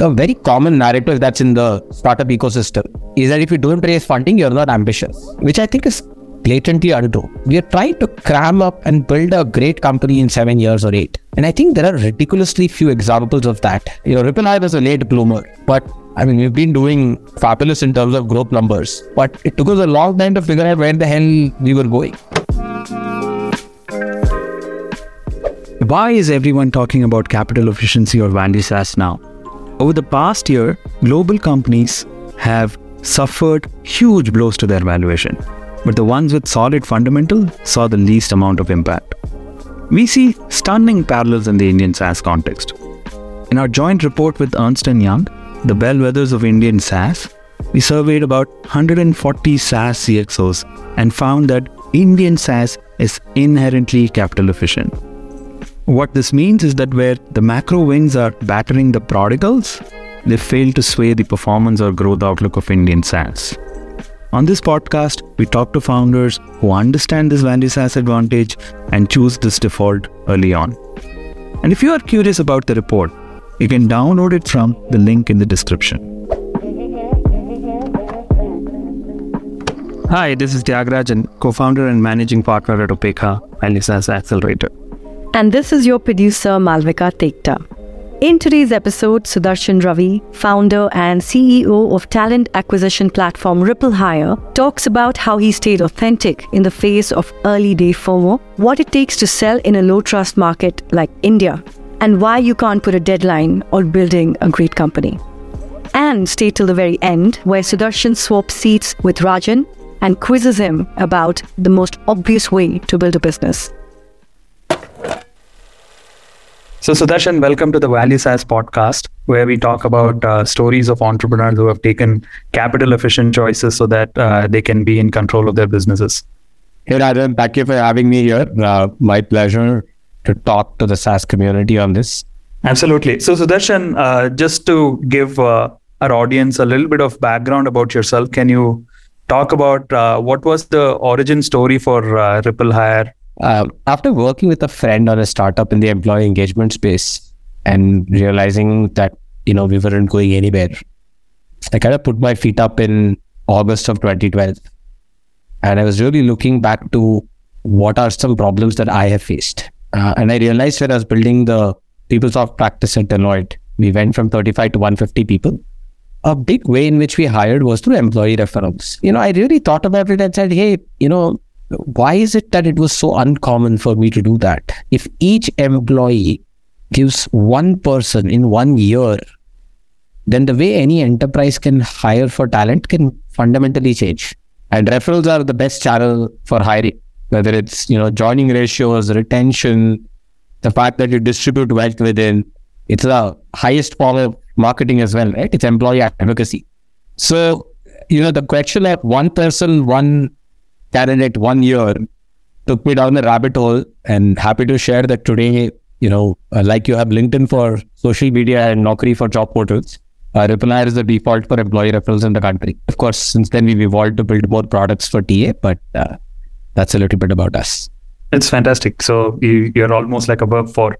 a very common narrative that's in the startup ecosystem is that if you don't raise funding, you're not ambitious, which I think is blatantly untrue. We are trying to cram up and build a great company in seven years or eight. And I think there are ridiculously few examples of that. You know, Ripple was a late bloomer, but I mean, we've been doing fabulous in terms of growth numbers, but it took us a long time to figure out where the hell we were going. Why is everyone talking about capital efficiency or value SaaS now? Over the past year, global companies have suffered huge blows to their valuation, but the ones with solid fundamentals saw the least amount of impact. We see stunning parallels in the Indian SaaS context. In our joint report with Ernst & Young, the bellwethers of Indian SaaS, we surveyed about 140 SaaS CXOs and found that Indian SaaS is inherently capital efficient. What this means is that where the macro winds are battering the prodigals, they fail to sway the performance or growth outlook of Indian SaaS. On this podcast, we talk to founders who understand this value SaaS advantage and choose this default early on. And if you are curious about the report, you can download it from the link in the description. Hi, this is Thiyagarajan, co-founder and managing partner at Upekkha, Value SaaS Accelerator. And this is your producer, Malvika Tekta. In today's episode, Sudarsan Ravi, founder and CEO of talent acquisition platform RippleHire, talks about how he stayed authentic in the face of early day FOMO, what it takes to sell in a low trust market like India, and why you can't put a deadline on building a great company. And stay till the very end, where Sudarsan swaps seats with Rajan and quizzes him about the most obvious way to build a business. So, Sudarsan, welcome to the Value SaaS podcast, where we talk about uh, stories of entrepreneurs who have taken capital efficient choices so that uh, they can be in control of their businesses. Hey, Rajan, thank you for having me here. Uh, my pleasure to talk to the SaaS community on this. Absolutely. So, Sudarsan, uh, just to give uh, our audience a little bit of background about yourself, can you talk about uh, what was the origin story for RippleHire? Uh, after working with a friend on a startup in the employee engagement space and realizing that you know we weren't going anywhere, I kind of put my feet up in August of 2012, and I was really looking back to what are some problems that I have faced. Uh, and I realized when I was building the PeopleSoft practice at Deloitte, we went from 35 to 150 people. A big way in which we hired was through employee referrals. You know, I really thought about it and said, hey, you know, why is it that it was so uncommon for me to do that? If each employee gives one person in one year, then the way any enterprise can hire for talent can fundamentally change. And referrals are the best channel for hiring, whether it's you know joining ratios, retention, the fact that you distribute wealth within. It's the highest form of marketing as well, right? It's employee advocacy. So you know the question of one person, one candidate one year took me down the rabbit hole and happy to share that today, you know, uh, like you have LinkedIn for social media and Naukri for job portals, uh, Ripple is the default for employee referrals in the country. Of course, since then we've evolved to build more products for TA, but uh, that's a little bit about us. It's fantastic. So you, you're almost like a verb for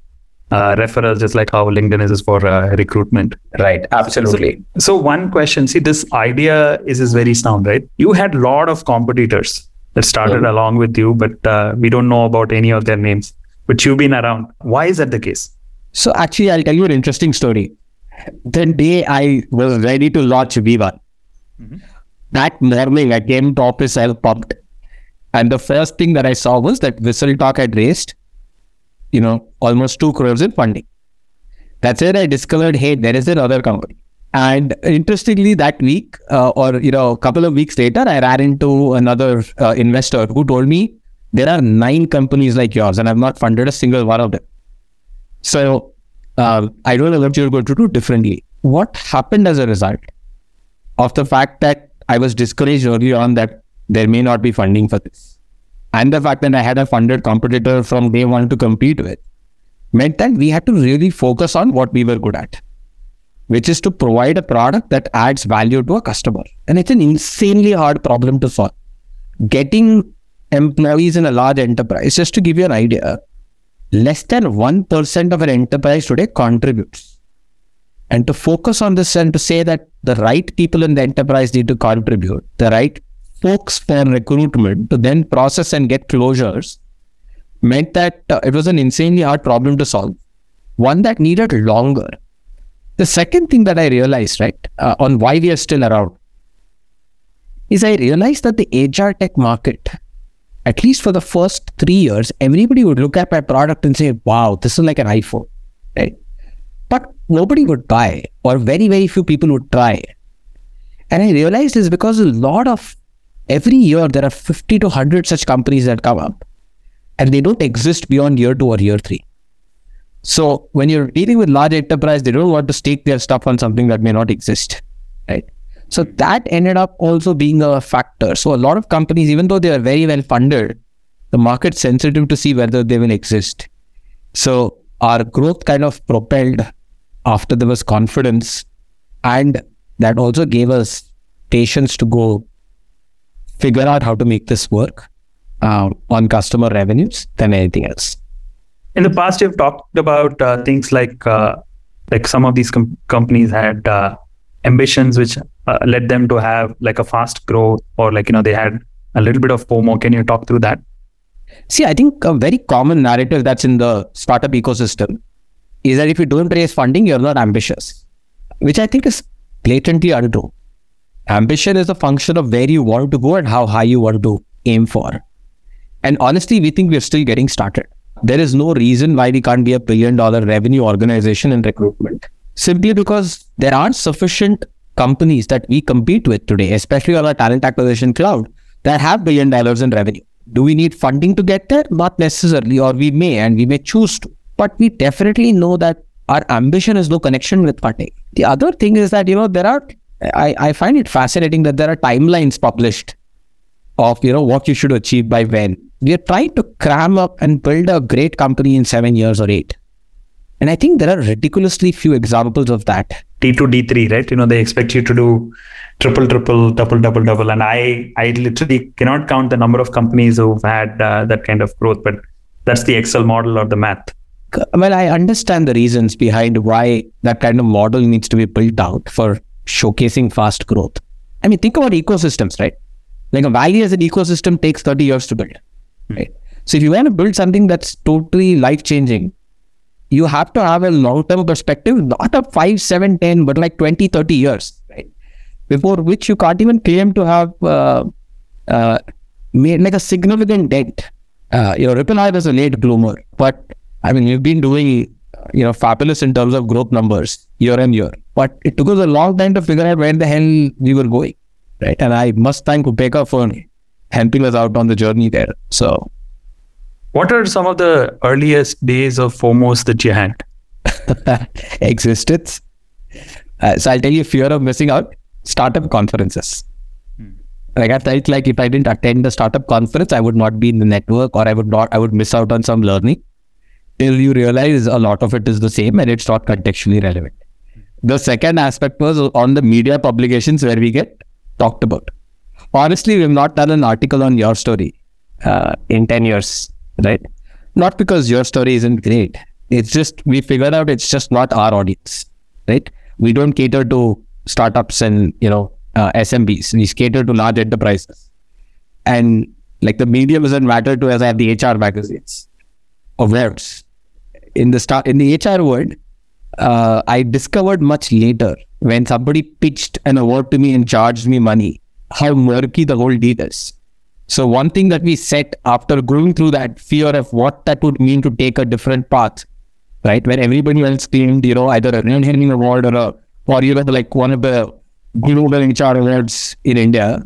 uh, referrals, just like how LinkedIn is for uh, recruitment. Right. Absolutely. So, so, one question. See, this idea is is very sound, right? You had a lot of competitors that started along with you, but uh, we don't know about any of their names. But you've been around. Why is that the case? So actually, I'll tell you an interesting story. The day I was ready to launch V1, mm-hmm. that morning I came to office, I was pumped. And the first thing that I saw was that WhistleTalk had raised, you know, almost two crores in funding. That's where I discovered, hey, there is another company. And interestingly, that week, uh, or you know, a couple of weeks later, I ran into another uh, investor who told me there are nine companies like yours, and I've not funded a single one of them. So uh, I don't know what you're going to do differently. What happened as a result of the fact that I was discouraged early on that there may not be funding for this, and the fact that I had a funded competitor from day one to compete with, meant that we had to really focus on what we were good at which is to provide a product that adds value to a customer. And it's an insanely hard problem to solve. Getting employees in a large enterprise, just to give you an idea, less than 1% of an enterprise today contributes. and to focus on this and to say that the right people in the enterprise need to contribute, the right folks for recruitment to then process and get closures meant that uh, it was an insanely hard problem to solve, one that needed longer. The second thing that I realized, right, uh, on why we are still around, is I realized that the HR tech market, at least for the first three years, everybody would look at my product and say, wow, this is like an iPhone, right? But nobody would buy, or very, very few people would try. And I realized this because a lot of every year there are 50 to 100 such companies that come up and they don't exist beyond year two or year three. So when you're dealing with large enterprise, they don't want to stake their stuff on something that may not exist, right? So that ended up also being a factor. So a lot of companies, even though they are very well funded, the market sensitive to see whether they will exist. So our growth kind of propelled after there was confidence, and that also gave us patience to go figure out how to make this work uh, on customer revenues than anything else. In the past, you've talked about uh, things like uh, like some of these com- companies had uh, ambitions which uh, led them to have like a fast growth, or like you know they had a little bit of FOMO. Can you talk through that? See, I think a very common narrative that's in the startup ecosystem is that if you don't raise funding, you're not ambitious, which I think is blatantly untrue. Ambition is a function of where you want to go and how high you want to aim for. And honestly, we think we're still getting started. There is no reason why we can't be a billion dollar revenue organization in recruitment. Simply because there aren't sufficient companies that we compete with today, especially on our talent acquisition cloud, that have billion dollars in revenue. Do we need funding to get there? Not necessarily, or we may, and we may choose to. But we definitely know that our ambition has no connection with funding. The other thing is that, you know, there are, I, I find it fascinating that there are timelines published of, you know, what you should achieve by when we are trying to cram up and build a great company in seven years or eight. And I think there are ridiculously few examples of that. T2, D3, right? You know, they expect you to do triple, triple, double, double, double. And I, I literally cannot count the number of companies who've had uh, that kind of growth, but that's the Excel model or the math. Well, I understand the reasons behind why that kind of model needs to be built out for showcasing fast growth. I mean, think about ecosystems, right? Like a valley as an ecosystem takes 30 years to build. Hmm. Right. So if you want to build something that's totally life changing, you have to have a long term perspective, not a 5, 7, 10, but like 20, 30 years, right? Before which you can't even claim to have uh, uh, made like a significant dent. Uh, you know, RippleHire is a late bloomer, but I mean, we've been doing, you know, fabulous in terms of growth numbers year and year. But it took us a long time to figure out where the hell we were going, right? And I must thank Upekkha for helping us out on the journey there. So, what are some of the earliest days of FOMOs that you had? Existed. Uh, so I'll tell you, fear of missing out. Startup conferences. Hmm. Like I felt like if I didn't attend the startup conference, I would not be in the network, or I would not. I would miss out on some learning. Till you realize a lot of it is the same and it's not contextually relevant. The second aspect was on the media publications where we get talked about honestly, we've not done an article on your story uh, in 10 years, right? Not because your story isn't great. It's just, we figured out it's just not our audience, right? We don't cater to startups and, you know, uh, SMBs. We cater to large enterprises. And like the medium doesn't matter to us. I have the HR magazines webs. In the start, in the HR world, uh, I discovered much later when somebody pitched an award to me and charged me money how murky the whole deal is. So one thing that we set after going through that fear of what that would mean to take a different path, right? Where everybody else claimed, you know, either a Red Herring award or a or even like one of the global HR awards in India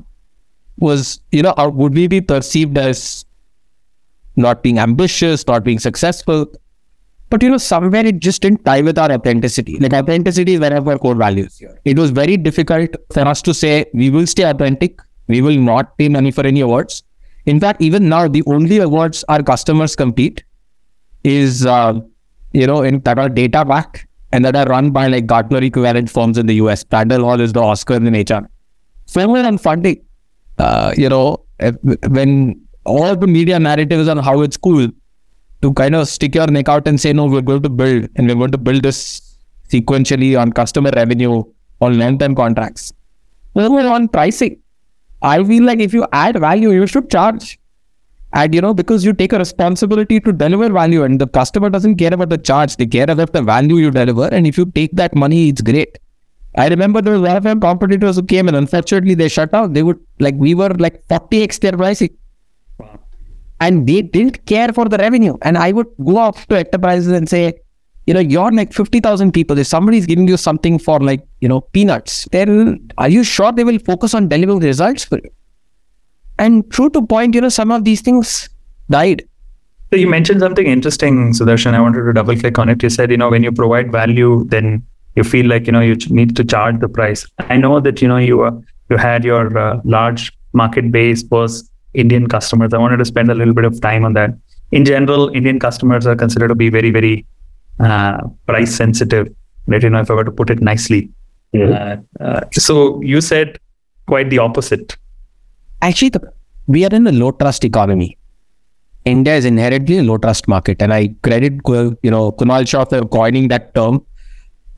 was, you know, uh, would we be perceived as not being ambitious, not being successful? But you know, somewhere it just didn't tie with our authenticity. Like authenticity is one of our core values here. It was very difficult for us to say we will stay authentic. We will not pay money for any awards. In fact, even now, the only awards our customers compete is, uh, you know, in that are data back and that are run by like Gartner equivalent firms in the US. Brandon Hall is the Oscar in HR. Similar and funding, uh, you know, when all the media narratives on how it's cool, to kind of stick your neck out and say, no, we're going to build and we're going to build this sequentially on customer revenue on long-term contracts. Well, on pricing, I feel like if you add value, you should charge. And you know, because you take a responsibility to deliver value, and the customer doesn't care about the charge, they care about the value you deliver. And if you take that money, it's great. I remember there lot of competitors who came and unfortunately they shut down. They would like we were like 40x their pricing. And they didn't care for the revenue. And I would go off to enterprises and say, you know, you're like 50,000 people. If somebody's giving you something for like, you know, peanuts, then are you sure they will focus on delivering results for you? And true to point, you know, some of these things died. So you mentioned something interesting, Sudarsan. I wanted to double click on it. You said, you know, when you provide value, then you feel like, you know, you need to charge the price. I know that, you know, you uh, you had your uh, large market base was Indian customers. I wanted to spend a little bit of time on that. In general, Indian customers are considered to be very, very uh, price sensitive. Let You know, if I were to put it nicely. Mm-hmm. Uh, so you said quite the opposite. Actually, the, we are in a low trust economy. India is inherently a low trust market, and I credit you know Kunal Shah for coining that term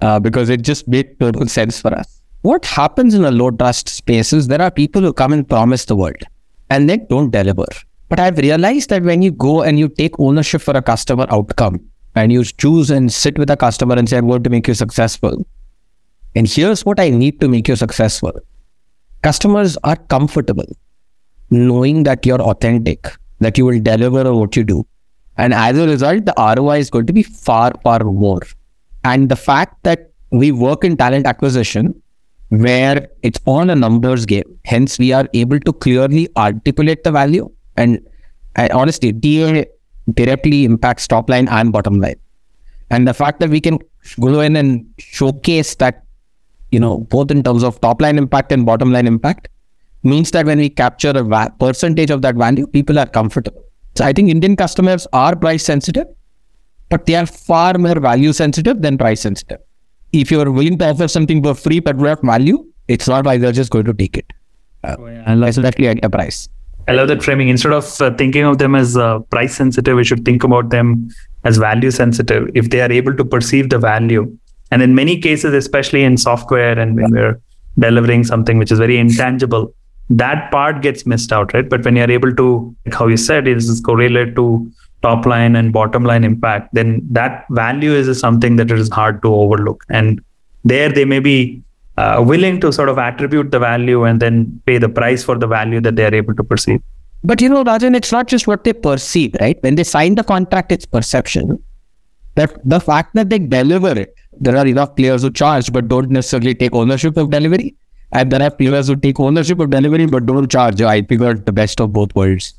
uh, because it just made total sense for us. What happens in a low trust space is there are people who come and promise the world and then don't deliver. But I've realized that when you go and you take ownership for a customer outcome and you choose and sit with a customer and say, I'm going to make you successful. And here's what I need to make you successful. Customers are comfortable knowing that you're authentic, that you will deliver what you do. And as a result, the ROI is going to be far, far more. And the fact that we work in talent acquisition where it's on a numbers game. Hence, we are able to clearly articulate the value. And, and honestly, TA directly impacts top line and bottom line. And the fact that we can go in and showcase that, you know, both in terms of top line impact and bottom line impact, means that when we capture a va- percentage of that value, people are comfortable. So I think Indian customers are price sensitive, but they are far more value sensitive than price sensitive if you're willing to offer something for free but without value, it's not like they're just going to take it. Uh, oh, yeah. at a price. I love that framing. Instead of uh, thinking of them as uh, price sensitive, we should think about them as value sensitive. If they are able to perceive the value, and in many cases, especially in software and when we're delivering something which is very intangible, that part gets missed out, right? But when you're able to, like how you said, is correlate to top line and bottom line impact, then that value is something that is hard to overlook. And there they may be uh, willing to sort of attribute the value and then pay the price for the value that they are able to perceive. But you know, Rajan, it's not just what they perceive, right? When they sign the contract, it's perception. That the fact that they deliver it, there are enough players who charge but don't necessarily take ownership of delivery. And there are players who take ownership of delivery but don't charge. I figured the best of both worlds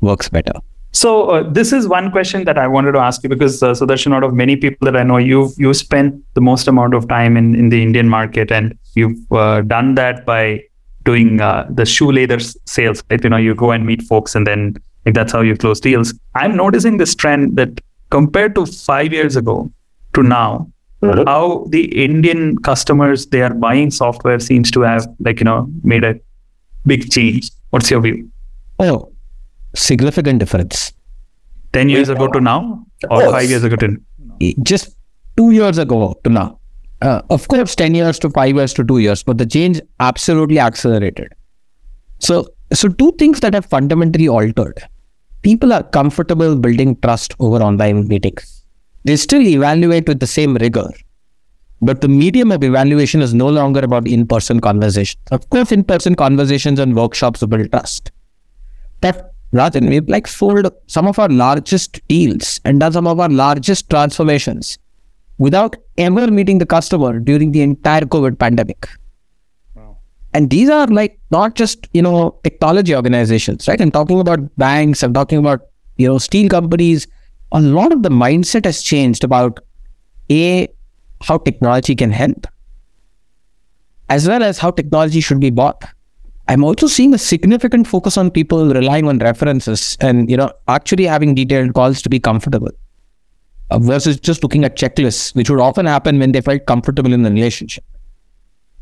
works better. So uh, this is one question that I wanted to ask you because uh, Sudarsan, out of many people that I know, you've you spent the most amount of time in, in the Indian market, and you've uh, done that by doing uh, the shoe leather sales. Right? You know, you go and meet folks, and then like that's how you close deals. I'm noticing this trend that compared to five years ago to now, mm-hmm. how the Indian customers they are buying software seems to have like you know made a big change. What's your view? Oh, significant difference. 10 years ago to now or 5 years ago to just 2 years ago to now. Uh, of course 10 years to 5 years to 2 years but the change absolutely accelerated. So so two things that have fundamentally altered. People are comfortable building trust over online meetings. They still evaluate with the same rigor. But the medium of evaluation is no longer about in-person conversations. Of course in-person conversations and workshops build trust. But Rajan, we've like sold some of our largest deals and done some of our largest transformations without ever meeting the customer during the entire COVID pandemic. Wow. And these are like not just, you know, technology organizations, right? I'm talking about banks, I'm talking about, you know, steel companies. A lot of the mindset has changed about A, how technology can help, as well as how technology should be bought. I'm also seeing a significant focus on people relying on references and you know actually having detailed calls to be comfortable uh, versus just looking at checklists, which would often happen when they felt comfortable in the relationship.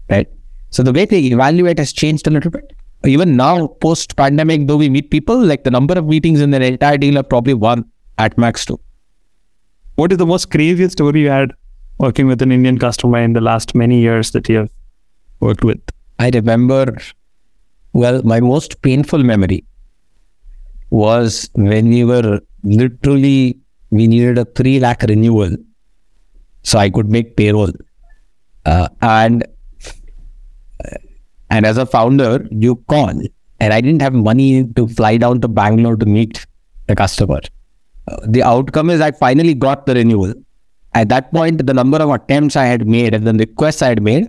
Right. So the way they evaluate has changed a little bit. Even now, post pandemic, though we meet people, like the number of meetings in the entire deal are probably one at max two. What is the most craziest story you had working with an Indian customer in the last many years that you have worked with? I remember, well, my most painful memory was when we were literally, we needed a 3 lakh renewal so I could make payroll. Uh, and and as a founder, you call, and I didn't have money to fly down to Bangalore to meet the customer. Uh, the outcome is I finally got the renewal. At that point, the number of attempts I had made and the requests I had made,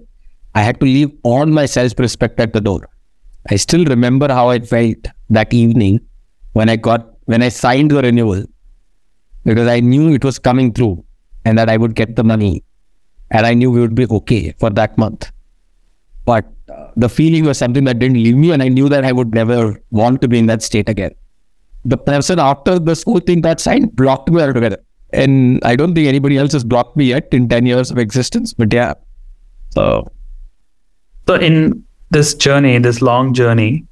I had to leave all my sales prospect at the door. I still remember how I felt that evening when I got when I signed the renewal because I knew it was coming through and that I would get the money and I knew we would be okay for that month. But uh, the feeling was something that didn't leave me and I knew that I would never want to be in that state again. The person after this whole thing that signed blocked me altogether. And I don't think anybody else has blocked me yet in 10 years of existence. But yeah. So so in this journey, this long journey,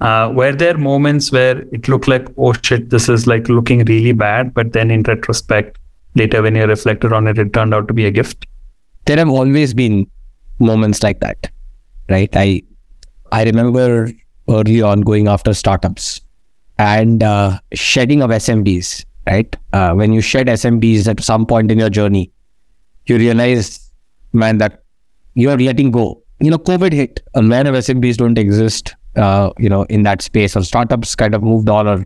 uh, were there moments where it looked like, oh shit, this is like looking really bad, but then in retrospect, later when you reflected on it, it turned out to be a gift? There have always been moments like that, right? I I remember early on going after startups and uh, shedding of SMBs, right? Uh, when you shed SMBs at some point in your journey, you realize, man, that you are letting go. You know, COVID hit, a lot of SMBs don't exist, uh, you know, in that space, or startups kind of moved on, or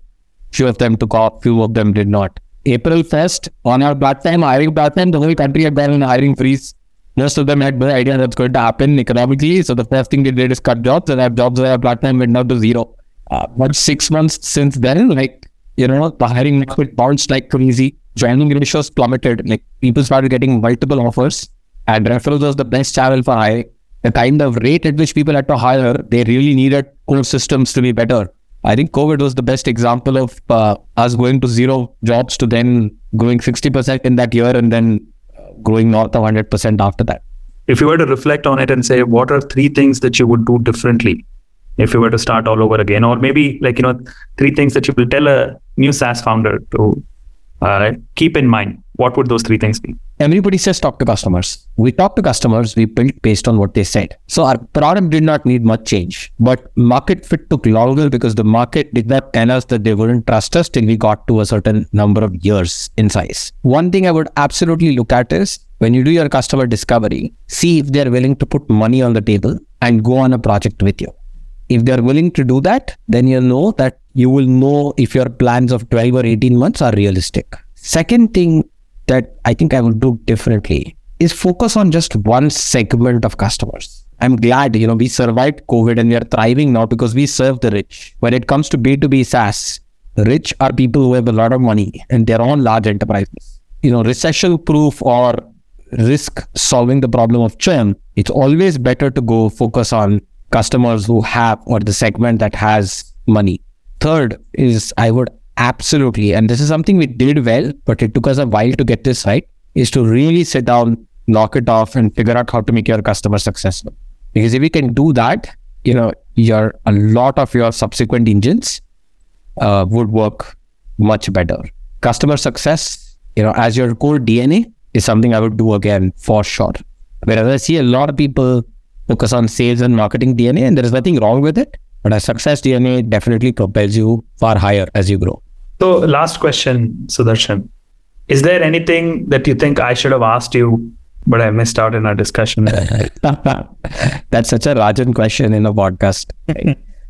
few of them took off, few of them did not. April 1st on our platform, hiring platform, the whole country had been in hiring freeze. Most of them had no idea that's going to happen economically. So the first thing they did is cut jobs and have jobs on our platform went down to zero. Uh, but six months since then, like, you know, the hiring market bounced like crazy. Joining ratios plummeted. Like people started getting multiple offers and referrals was the best channel for hiring. The kind of rate at which people had to hire, they really needed core systems to be better. I think COVID was the best example of uh, us going to zero jobs to then growing 60% in that year and then growing north of 100% after that. If you were to reflect on it and say, what are three things that you would do differently if you were to start all over again? Or maybe like, you know, three things that you will tell a new SaaS founder to uh, keep in mind what would those three things be? Everybody says talk to customers. We talk to customers, we built based on what they said. So our product did not need much change, but market fit took longer because the market did not tell us that they wouldn't trust us till we got to a certain number of years in size. One thing I would absolutely look at is when you do your customer discovery, see if they're willing to put money on the table and go on a project with you. If they're willing to do that, then you know that you will know if your plans of 12 or 18 months are realistic. Second thing that I think I would do differently is focus on just one segment of customers. I'm glad, you know, we survived COVID and we are thriving now because we serve the rich. When it comes to B2B SaaS, rich are people who have a lot of money and they're all large enterprises. You know, recession proof or risk solving the problem of churn, it's always better to go focus on customers who have or the segment that has money. Third is I would Absolutely. And this is something we did well, but it took us a while to get this right, is to really sit down, knock it off, and figure out how to make your customer successful. Because if we can do that, you know, your a lot of your subsequent engines uh, would work much better. Customer success, you know, as your core DNA is something I would do again for sure. Whereas I see a lot of people focus on sales and marketing DNA, and there is nothing wrong with it. But a success DNA definitely propels you far higher as you grow. So, last question, Sudarsan. Is there anything that you think I should have asked you, but I missed out in our discussion? That's such a Rajan question in a podcast.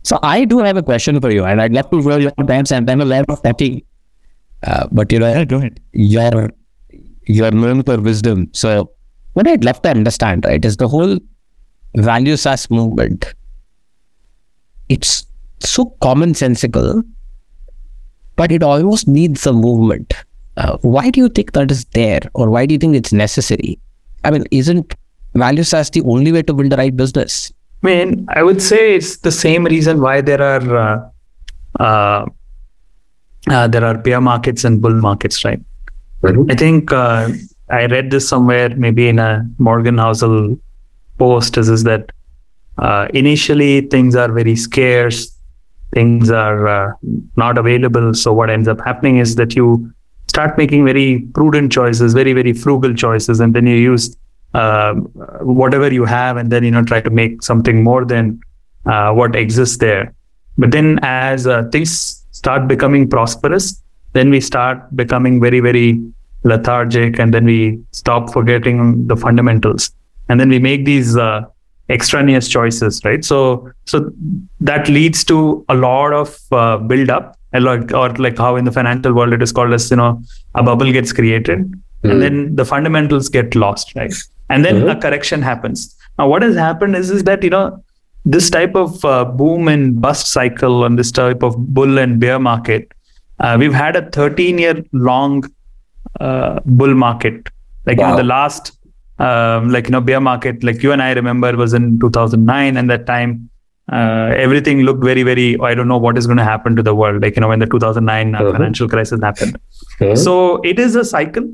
so, I do have a question for you, and I'd love to hear your times and then a lot of thinking. Uh, but you know, yeah, go ahead. You're you're known for wisdom. So, what I'd love to understand, right, is the whole value SaaS movement. It's so commonsensical but it almost needs a movement. Uh, why do you think that is there, or why do you think it's necessary? I mean, isn't value SaaS the only way to build the right business? I mean, I would say it's the same reason why there are uh, uh, uh there are bear markets and bull markets, right? Mm-hmm. I think uh, I read this somewhere, maybe in a Morgan Housel post, is, is that uh, initially things are very scarce things are uh, not available. So what ends up happening is that you start making very prudent choices, very very frugal choices, and then you use uh, whatever you have, and then you know try to make something more than uh, what exists there. But then as uh, things start becoming prosperous, then we start becoming very very lethargic, and then we stop forgetting the fundamentals, and then we make these uh, extraneous choices, right? So so that leads to a lot of uh, build up like or like how in the financial world it is called as you know a bubble gets created mm-hmm. and then the fundamentals get lost right and then mm-hmm. a correction happens now what has happened is is that you know this type of uh, boom and bust cycle and this type of bull and bear market uh, we've had a 13 year long uh, bull market like wow. you know the last um, like you know bear market like you and i remember was in 2009 and that time uh, everything looked very, very. I don't know what is going to happen to the world. Like you know, when the 2009 uh, mm-hmm. financial crisis happened. Mm-hmm. So it is a cycle,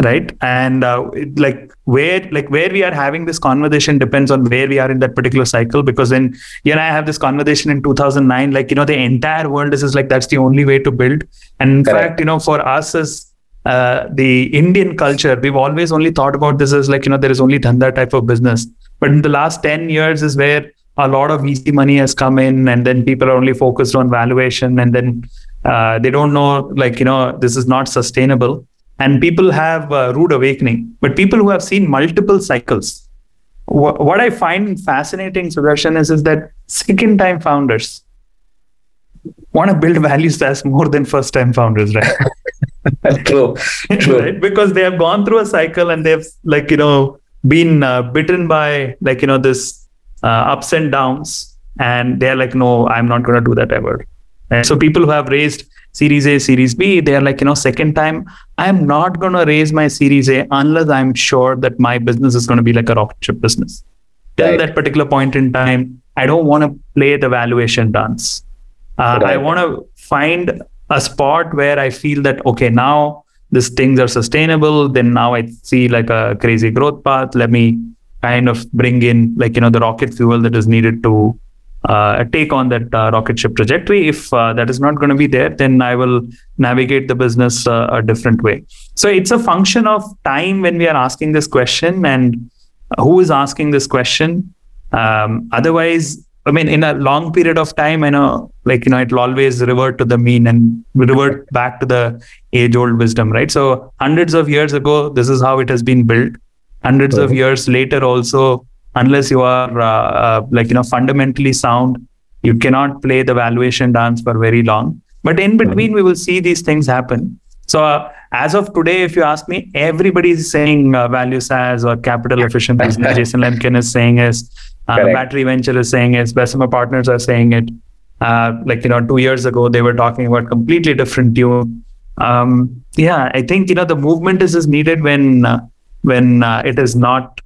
right? And uh, it, like where, like where we are having this conversation depends on where we are in that particular cycle. Because when you and I have this conversation in 2009, like you know, the entire world is, is like that's the only way to build. And in Correct. fact, you know, for us as uh, the Indian culture, we've always only thought about this as like, you know, there is only dhanda type of business. But in the last 10 years is where a lot of VC money has come in, and then people are only focused on valuation, and then uh, they don't know, like, you know, this is not sustainable. And people have a rude awakening. But people who have seen multiple cycles, wh- what I find fascinating, Sudarsan, is, is that second time founders want to build value SaaS more than first time founders, right? true, true. right? Because they have gone through a cycle and they've, like, you know, been uh, bitten by, like, you know, this uh, ups and downs and they're like no i'm not going to do that ever and so people who have raised series a series b they're like you know second time i'm not going to raise my series a unless i'm sure that my business is going to be like a rocket ship business till right. that particular point in time i don't want to play the valuation dance uh, right. i want to find a spot where i feel that okay now these things are sustainable then now i see like a crazy growth path let me kind of bring in like you know the rocket fuel that is needed to uh, take on that uh, rocket ship trajectory. If uh, that is not going to be there, then I will navigate the business uh, a different way. So it's a function of time when we are asking this question and who is asking this question. Um, otherwise, I mean, in a long period of time, I know, like you know, it'll always revert to the mean and revert back to the age-old wisdom, right? So hundreds of years ago, this is how it has been built. Hundreds of years later also unless you are uh, uh, like you know fundamentally sound you cannot play the valuation dance for very long. But in between we will see these things happen. So uh, as of today if you ask me everybody is saying uh, value SaaS or capital efficient business jason lemkin is saying is uh, battery venture is saying is bessemer partners are saying it uh, like you know two years ago they were talking about completely different tune um, yeah i think you know the movement is, is needed when when uh, it is not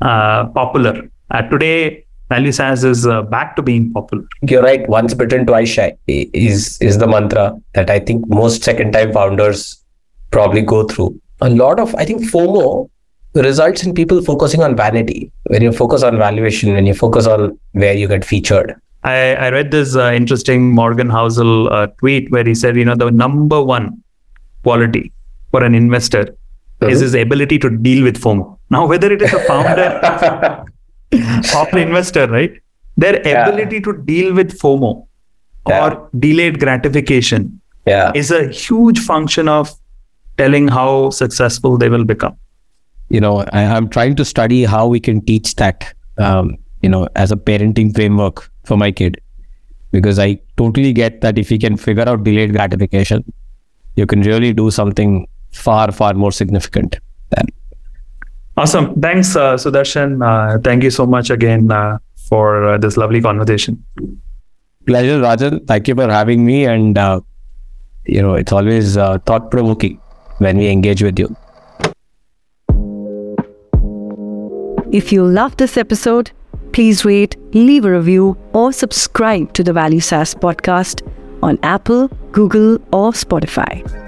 uh, popular. Uh, today, value SaaS is uh, back to being popular. You're right. Once bitten, twice shy is is the mantra that I think most second time founders probably go through. A lot of I think FOMO results in people focusing on vanity. When you focus on valuation, when you focus on where you get featured. I, I read this uh, interesting Morgan Housel uh, tweet where he said, you know, the number one quality for an investor is his ability to deal with FOMO. Now, whether it is a founder or an investor, right? Their yeah. ability to deal with FOMO yeah. or delayed gratification yeah. is a huge function of telling how successful they will become. You know, I, am trying to study how we can teach that, um, you know, as a parenting framework for my kid. Because I totally get that if he can figure out delayed gratification, you can really do something far, far more significant than. Awesome. Thanks, uh, Sudarsan. Uh, thank you so much again uh, for uh, this lovely conversation. Pleasure, Rajan. Thank you for having me. And, uh, you know, it's always uh, thought provoking when we engage with you. If you loved this episode, please rate, leave a review, or subscribe to the Value SaaS podcast on Apple, Google, or Spotify.